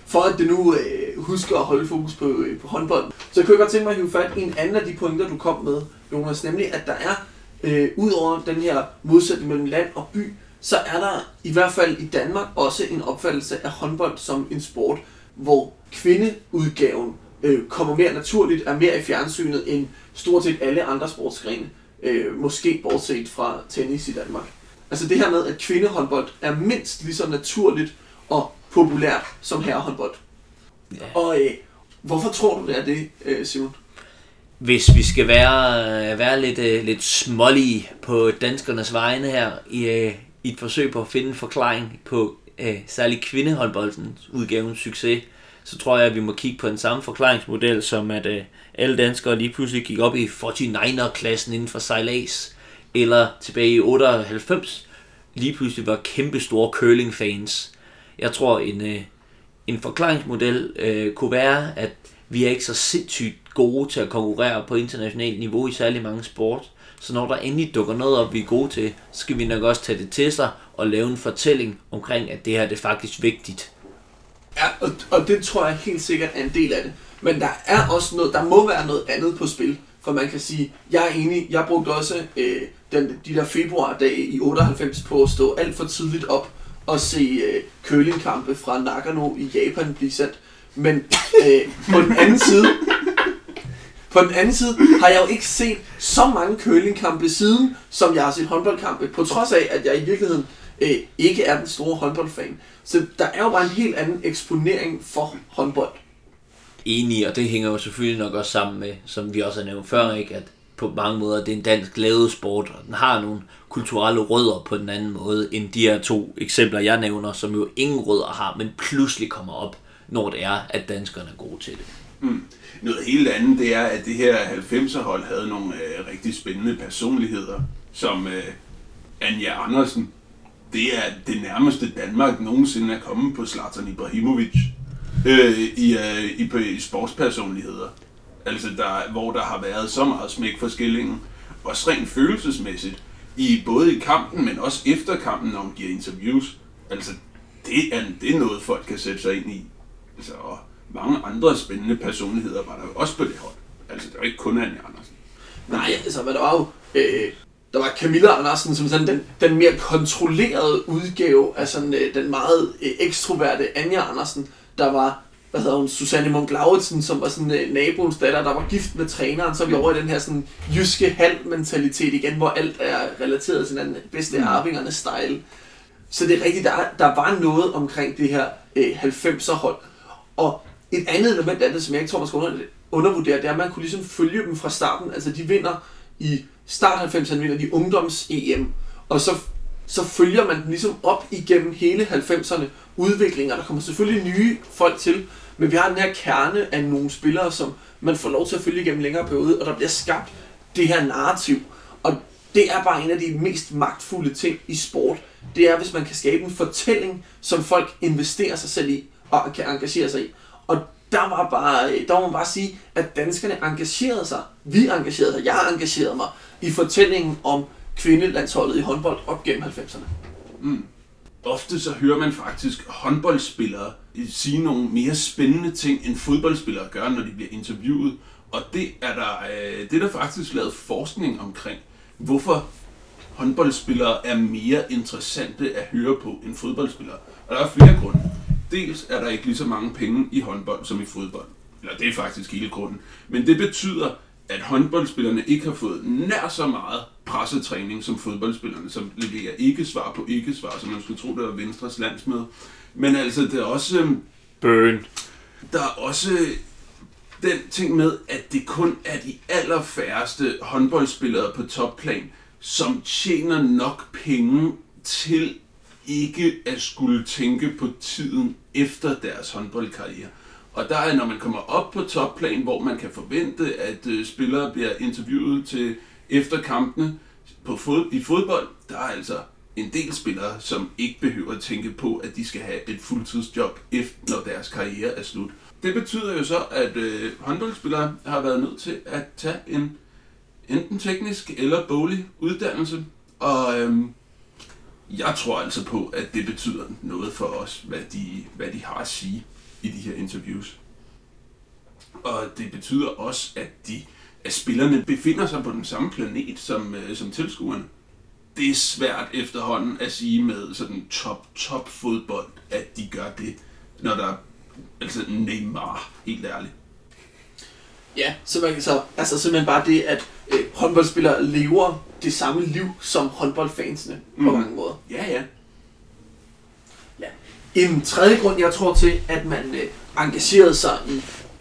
For at det nu øh, husker at holde fokus på, øh, på håndbold, så kunne jeg godt tænke mig at hive fat i en anden af de pointer, du kom med, Jonas, nemlig at der er, øh, ud over den her modsætning mellem land og by, så er der i hvert fald i Danmark også en opfattelse af håndbold som en sport, hvor kvindeudgaven øh, kommer mere naturligt, er mere i fjernsynet end stort set alle andre sportsgrene. Øh, måske bortset fra tennis i Danmark. Altså det her med, at kvindehåndbold er mindst lige så naturligt og populært som herrehåndbold. Ja. Og øh, hvorfor tror du det er det, øh, Simon? Hvis vi skal være, øh, være lidt, øh, lidt smålige på danskernes vegne her, i, øh, i et forsøg på at finde en forklaring på øh, særligt kvindehåndboldens udgavens succes, så tror jeg, at vi må kigge på den samme forklaringsmodel, som at øh, alle danskere lige pludselig gik op i 49er-klassen inden for sejlads, eller tilbage i 98 lige pludselig var kæmpe store curling-fans. Jeg tror, en, øh, en forklaringsmodel øh, kunne være, at vi er ikke så sindssygt gode til at konkurrere på internationalt niveau i særlig mange sport. Så når der endelig dukker noget op, vi er gode til, så skal vi nok også tage det til sig og lave en fortælling omkring, at det her det er faktisk vigtigt. Ja, og, og det tror jeg helt sikkert er en del af det. Men der er også noget, der må være noget andet på spil. For man kan sige, jeg er enig, jeg brugte også øh, den, de der februardage i 98 på at stå alt for tidligt op og se øh, curlingkampe fra Nagano i Japan blive sendt. Men øh, på den anden side, på den anden side har jeg jo ikke set så mange curlingkampe siden, som jeg har set håndboldkampe, på trods af, at jeg i virkeligheden øh, ikke er den store håndboldfan. Så der er jo bare en helt anden eksponering for håndbold. Enig, og det hænger jo selvfølgelig nok også sammen med, som vi også har nævnt før, ikke, at på mange måder det er en dansk lavet sport, og den har nogle kulturelle rødder på den anden måde, end de her to eksempler, jeg nævner, som jo ingen rødder har, men pludselig kommer op, når det er, at danskerne er gode til det. Mm. Noget helt andet, det er, at det her 90'er hold havde nogle øh, rigtig spændende personligheder, som øh, Anja Andersen. Det er det nærmeste Danmark nogensinde er kommet på Zlatan Ibrahimovic øh, i, øh, i, på, i sportspersonligheder. Altså, der, hvor der har været så meget smæk for skillingen. Også rent følelsesmæssigt. I, både i kampen, men også efter kampen, når hun giver interviews. Altså, det er, det er noget, folk kan sætte sig ind i. Altså, og mange andre spændende personligheder var der jo også på det hold. Altså, det var ikke kun Anja Andersen. Nej, altså, men der var jo... Øh, der var Camilla Andersen som sådan den, den mere kontrollerede udgave af sådan øh, den meget øh, ekstroverte Anja Andersen. Der var, hvad hedder hun, Susanne Munk Lauritsen, som var sådan øh, naboens datter, der var gift med træneren. Så er vi over i den her sådan jyske halv-mentalitet igen, hvor alt er relateret til den bedste Mm. arvingerne style. Så det er rigtigt, der, der var noget omkring det her øh, 90'er hold. Og et andet element af det, som jeg ikke tror, man skal undervurdere, det er, at man kunne ligesom følge dem fra starten. Altså de vinder i start 90'erne, vinder de ungdoms-EM, og så, så følger man den ligesom op igennem hele 90'erne udviklinger. Der kommer selvfølgelig nye folk til, men vi har den her kerne af nogle spillere, som man får lov til at følge igennem længere periode, og der bliver skabt det her narrativ. Og det er bare en af de mest magtfulde ting i sport. Det er, hvis man kan skabe en fortælling, som folk investerer sig selv i og kan engagere sig i. Der var bare, der må man bare sige, at danskerne engagerede sig. Vi engagerede sig. Jeg engagerede mig i fortællingen om kvindelandsholdet i håndbold op gennem 90'erne. Mm. Ofte så hører man faktisk håndboldspillere sige nogle mere spændende ting, end fodboldspillere gør, når de bliver interviewet. Og det er der, øh, det er der faktisk lavet forskning omkring. Hvorfor håndboldspillere er mere interessante at høre på end fodboldspillere. Og der er flere grunde. Dels er der ikke lige så mange penge i håndbold som i fodbold. Eller det er faktisk hele grunden. Men det betyder, at håndboldspillerne ikke har fået nær så meget pressetræning som fodboldspillerne, som leverer ikke-svar på ikke-svar, som man skulle tro, det var Venstres landsmøde. Men altså, det er også, øhm, Burn. der er også den ting med, at det kun er de allerfærreste håndboldspillere på topplan, som tjener nok penge til ikke at skulle tænke på tiden efter deres håndboldkarriere. Og der er, når man kommer op på topplan, hvor man kan forvente, at øh, spillere bliver interviewet til efter kampene på fod, i fodbold, der er altså en del spillere, som ikke behøver at tænke på, at de skal have et fuldtidsjob, efter, når deres karriere er slut. Det betyder jo så, at øh, håndboldspillere har været nødt til at tage en enten teknisk eller boglig uddannelse. Og øhm, jeg tror altså på, at det betyder noget for os, hvad de, hvad de har at sige i de her interviews. Og det betyder også, at, de, at spillerne befinder sig på den samme planet som, øh, som tilskuerne. Det er svært efterhånden at sige med sådan top, top fodbold, at de gør det, når der er altså Neymar, helt ærligt. Ja, så, man, kan så altså simpelthen bare det, at øh, håndboldspillere lever det samme liv som håndboldfansene på Mm. mange måder. Ja, ja. En tredje grund, jeg tror til, at man øh, engagerede sig i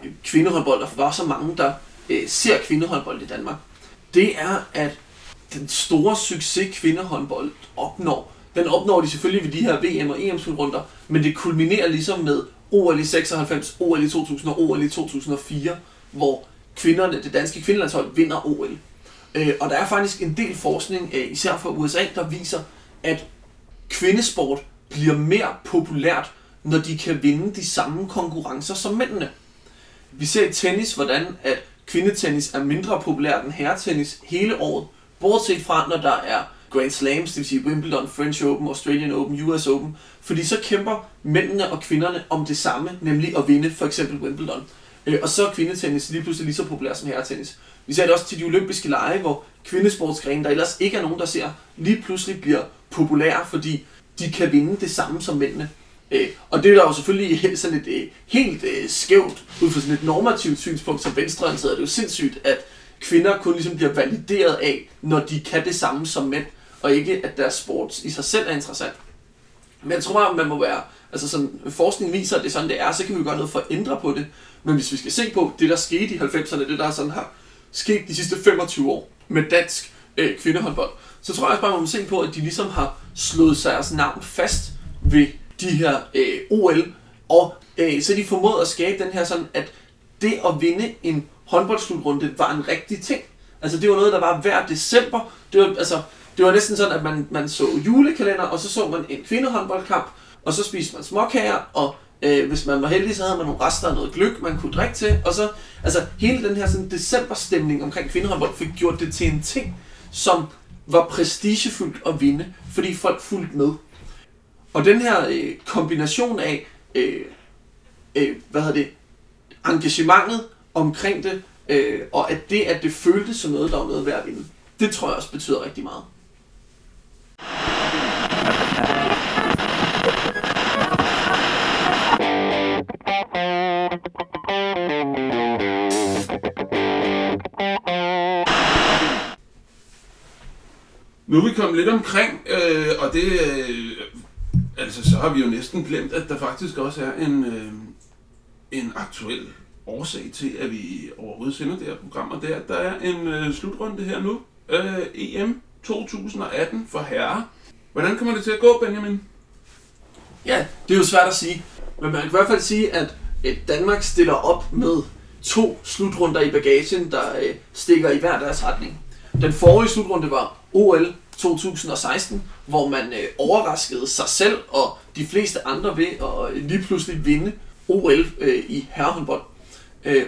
øh, kvindehåndbold, og var så mange, der øh, ser kvindehåndbold i Danmark, det er, at den store succes kvindehåndbold opnår, den opnår de selvfølgelig ved de her VM- og EM-slutrunder, men det kulminerer ligesom med OL i 96, OL i 2000 og OL i 2004, hvor kvinderne, det danske kvindelandshold vinder OL. Øh, og der er faktisk en del forskning, øh, især fra USA, der viser, at kvindesport bliver mere populært, når de kan vinde de samme konkurrencer som mændene. Vi ser i tennis, hvordan at kvindetennis er mindre populært end herretennis hele året, bortset fra når der er Grand Slams, det vil sige Wimbledon, French Open, Australian Open, US Open, fordi så kæmper mændene og kvinderne om det samme, nemlig at vinde for eksempel Wimbledon. Øh, Og så er kvindetennis lige pludselig lige så populær som herretennis. Vi ser det også til de olympiske lege, hvor kvindesportsgrene, der ellers ikke er nogen, der ser, lige pludselig bliver populære, fordi de kan vinde det samme som mændene. Øh, og det er der jo selvfølgelig sådan et øh, helt øh, skævt, ud fra sådan et normativt synspunkt som venstreorienteret, er det jo sindssygt, at kvinder kun ligesom bliver valideret af, når de kan det samme som mænd, og ikke at deres sport i sig selv er interessant. Men jeg tror bare, man må være, altså sådan, forskning viser, at det er sådan, det er, så kan vi gøre noget for at ændre på det. Men hvis vi skal se på det, der skete i 90'erne, det der sådan har sket de sidste 25 år med dansk øh, kvindehåndbold, så tror jeg også bare, man må se på, at de ligesom har slået deres altså navn fast ved de her øh, OL, og øh, så de formået at skabe den her sådan, at det at vinde en håndboldslutrunde var en rigtig ting. Altså det var noget, der var hver december. Det var, altså, det var næsten sådan, at man, man så julekalender, og så så man en kvindehåndboldkamp, og så spiste man småkager, og øh, hvis man var heldig, så havde man nogle rester af noget gløk, man kunne drikke til. Og så, altså hele den her sådan, decemberstemning omkring kvindehåndbold fik gjort det til en ting, som var prestigefyldt at vinde, fordi folk fulgte med. Og den her øh, kombination af, øh, øh, hvad hedder det, engagementet omkring det, øh, og at det, at det føltes som noget, der var noget værd at vinde, det tror jeg også betyder rigtig meget. Nu er vi kommet lidt omkring, øh, og det, øh, altså så har vi jo næsten glemt, at der faktisk også er en, øh, en aktuel årsag til, at vi overhovedet sender det her program, og det er, at der er en øh, slutrunde her nu. Øh, EM 2018 for herrer. Hvordan kommer det til at gå, Benjamin? Ja, det er jo svært at sige. Men man kan i hvert fald sige, at Danmark stiller op med to slutrunder i bagagen, der øh, stikker i hver deres retning. Den forrige slutrunde var OL 2016, hvor man øh, overraskede sig selv og de fleste andre ved at øh, lige pludselig vinde OL i herrehåndbold.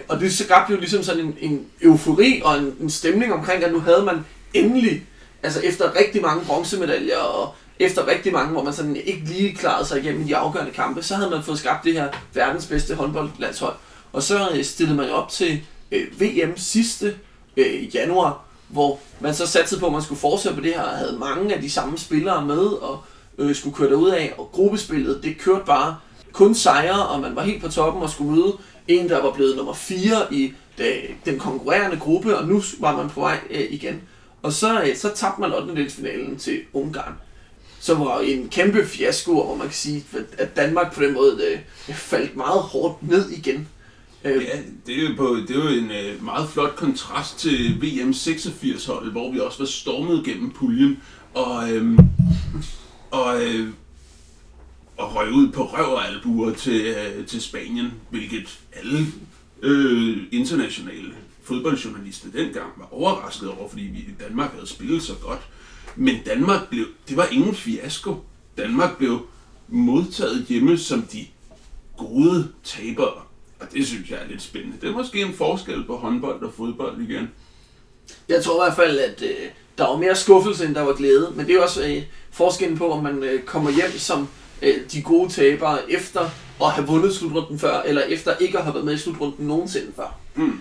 Og det skabte jo ligesom sådan en, en eufori og en, en stemning omkring, at nu havde man endelig, altså efter rigtig mange bronzemedaljer og efter rigtig mange, hvor man sådan ikke lige klarede sig igennem de afgørende kampe, så havde man fået skabt det her verdens bedste håndboldlandshold. Og så øh, stillede man op til øh, VM sidste øh, januar, hvor man så satte på, at man skulle fortsætte på det her, og havde mange af de samme spillere med, og øh, skulle køre derud af, og gruppespillet, det kørte bare kun sejre, og man var helt på toppen og skulle møde en, der var blevet nummer 4 i det, den konkurrerende gruppe, og nu var man på vej øh, igen. Og så, øh, så tabte man 8. finalen til Ungarn Så var en kæmpe fiasko, hvor man kan sige, at Danmark på den måde øh, faldt meget hårdt ned igen. Øh, Ja, det er jo, på, det er jo en øh, meget flot kontrast til VM 86-holdet, hvor vi også var stormet gennem puljen, og, øh, og, øh, og røg ud på røv og albuer til, øh, til Spanien, hvilket alle øh, internationale fodboldjournalister dengang var overrasket over, fordi vi i Danmark havde spillet så godt. Men Danmark blev, det var ingen fiasko. Danmark blev modtaget hjemme som de gode tabere. Og det synes jeg er lidt spændende. Det er måske en forskel på håndbold og fodbold igen. Jeg tror i hvert fald, at øh, der var mere skuffelse, end der var glæde. Men det er også øh, forskellen på, om man øh, kommer hjem som øh, de gode tabere efter at have vundet slutrunden før, eller efter ikke at have været med i slutrunden nogensinde før. Mm.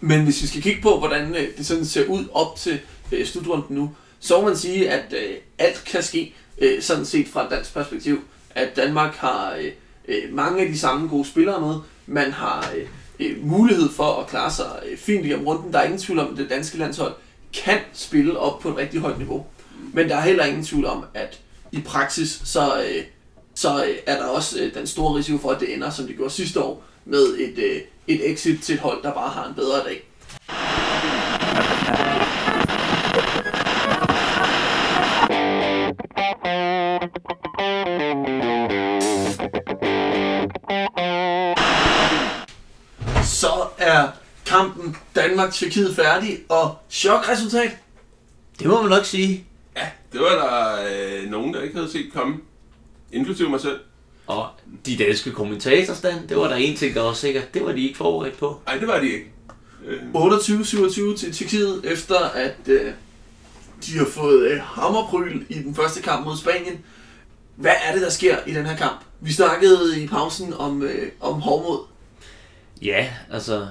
Men hvis vi skal kigge på, hvordan øh, det sådan ser ud op til øh, slutrunden nu, så må man sige, at øh, alt kan ske, øh, sådan set fra et dansk perspektiv. At Danmark har øh, øh mange af de samme gode spillere med. Man har øh, øh, mulighed for at klare sig øh, fint igennem runden. Der er ingen tvivl om, at det danske landshold kan spille op på et rigtig højt niveau. Men der er heller ingen tvivl om, at i praksis, så, øh, så øh, er der også øh, den store risiko for, at det ender, som det gjorde sidste år, med et, øh, et exit til et hold, der bare har en bedre dag. Så er kampen Danmark-Tyrkiet færdig, og chokresultat. Det må man nok sige. Ja, det var der øh, nogen, der ikke havde set komme. Inklusive mig selv. Og de danske kommentatorstand, det var der en ting, der var sikkert. Det var de ikke forberedt på. Nej, det var de ikke. Øh, 28-27 til Tjekkiet, efter at øh, de har fået øh, hammerpryl i den første kamp mod Spanien. Hvad er det, der sker i den her kamp? Vi snakkede i pausen om, øh, om hårdmod. Ja, altså...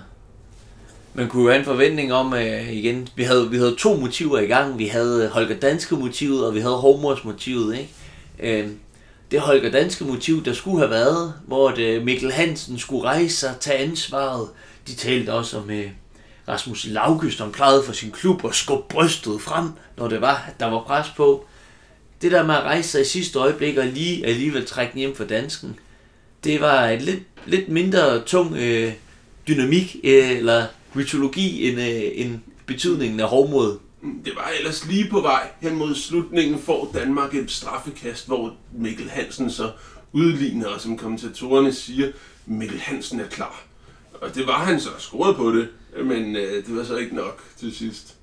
Man kunne jo have en forventning om, øh, igen, vi havde, vi havde to motiver i gang. Vi havde Holger Danske motivet, og vi havde Hormors motivet, ikke? Øh, det Holger Danske motiv, der skulle have været, hvor det øh, Mikkel Hansen skulle rejse sig, tage ansvaret. De talte også om øh, Rasmus Laugust, som plejede for sin klub og skubbe brystet frem, når det var, at der var pres på. Det der med at rejse sig i sidste øjeblik og lige alligevel trække den hjem for dansken, det var et lidt, lidt mindre tung øh, dynamik øh, eller mytologi end, øh, end betydningen af hårdmod. Det var ellers lige på vej hen mod slutningen, får Danmark et straffekast, hvor Mikkel Hansen så udligner, og som kommentatorerne siger, Mikkel Hansen er klar. Og det var han så, scoret på det, men øh, det var så ikke nok til sidst.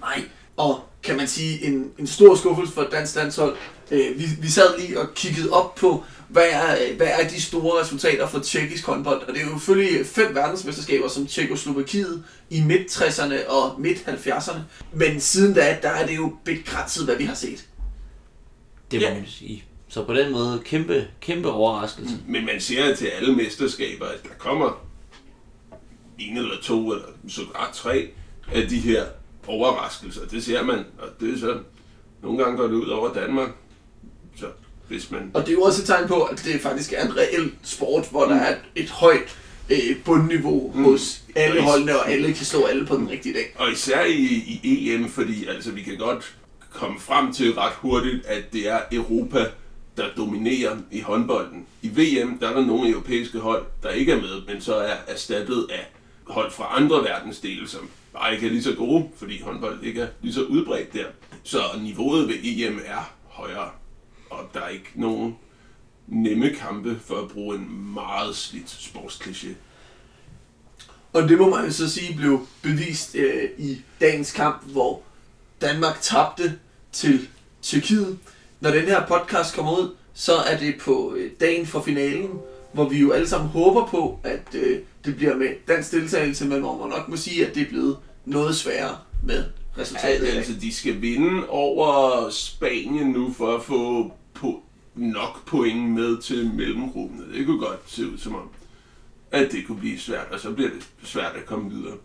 Nej, og kan man sige, en, en stor skuffelse for et dansk landshold. Øh, vi, vi sad lige og kiggede op på, hvad er, hvad er de store resultater for tjekkisk håndbold. Og det er jo selvfølgelig fem verdensmesterskaber, som Tjekoslovakiet i midt-60'erne og midt-70'erne. Men siden da, der er det jo begrænset, hvad vi har set. Det må Ja. man sige. Så på den måde, kæmpe, kæmpe overraskelse. Men man ser til alle mesterskaber, at der kommer en eller to, eller sågar tre af de her overraskelser. Det ser man, og det er så, nogle gange går det ud over Danmark. Så hvis man... Og det er jo også et tegn på, at det faktisk er en reel sport, hvor der er et, et højt øh, bundniveau mm. hos alle holdene, og alle kan slå alle på den rigtige dag. Og især i, i EM, fordi altså, vi kan godt komme frem til ret hurtigt, at det er Europa, der dominerer i håndbolden. I VM, der er der nogle europæiske hold, der ikke er med, men så er erstattet af hold fra andre verdensdele, som bare ikke er lige så gode, fordi håndbold ikke er lige så udbredt der. Så niveauet ved EM er højere, og der er ikke nogen nemme kampe, for at bruge en meget slidt sportskliché. Og det må man jo så sige blev bevist øh, i dagens kamp, hvor Danmark tabte til Tyrkiet. Når den her podcast kommer ud, så er det på øh, dagen for finalen, hvor vi jo alle sammen håber på, at øh, det bliver med dansk deltagelse, men hvor man nok må sige, at det er blevet noget sværere med resultatet. Ja, altså, de skal vinde over Spanien nu for at få på nok point med til mellemgruppen. Det kunne godt se ud som om, at det kunne blive svært, og så bliver det svært at komme videre.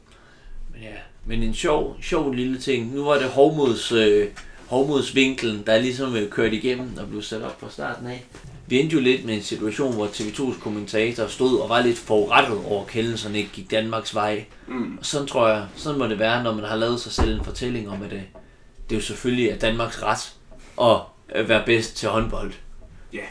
Men ja, men en sjov, sjov lille ting. Nu var det Hovmods, øh, Hovmodsvinkelen, der ligesom øh, kørte igennem og blev sat op fra starten af. Vi endte jo lidt med en situation, hvor TV2's kommentator stod og var lidt forurettet over, at kendelserne ikke gik Danmarks vej. Mm. Og sådan tror jeg, sådan må det være, når man har lavet sig selv en fortælling om, at det, det er jo selvfølgelig er Danmarks ret at Øh, være bedst til håndbold. Ja.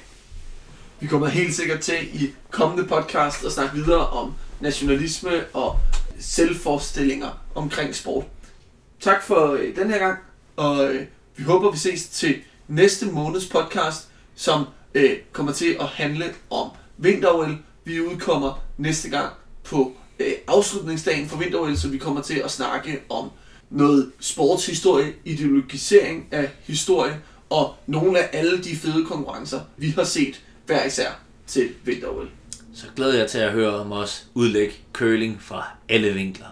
Vi kommer helt sikkert til i kommende podcast at snakke videre om nationalisme og selvforestillinger omkring sport. Tak for øh, den her gang, og øh, vi håber, vi ses til næste måneds podcast, som øh, kommer til at handle om vinter Vi udkommer næste gang på øh, afslutningsdagen for vinter så vi kommer til at snakke om noget sportshistorie, ideologisering af historie og nogle af alle de fede konkurrencer, vi har set hver især til vinter Så glæder jeg til at høre om os udlægge curling fra alle vinkler.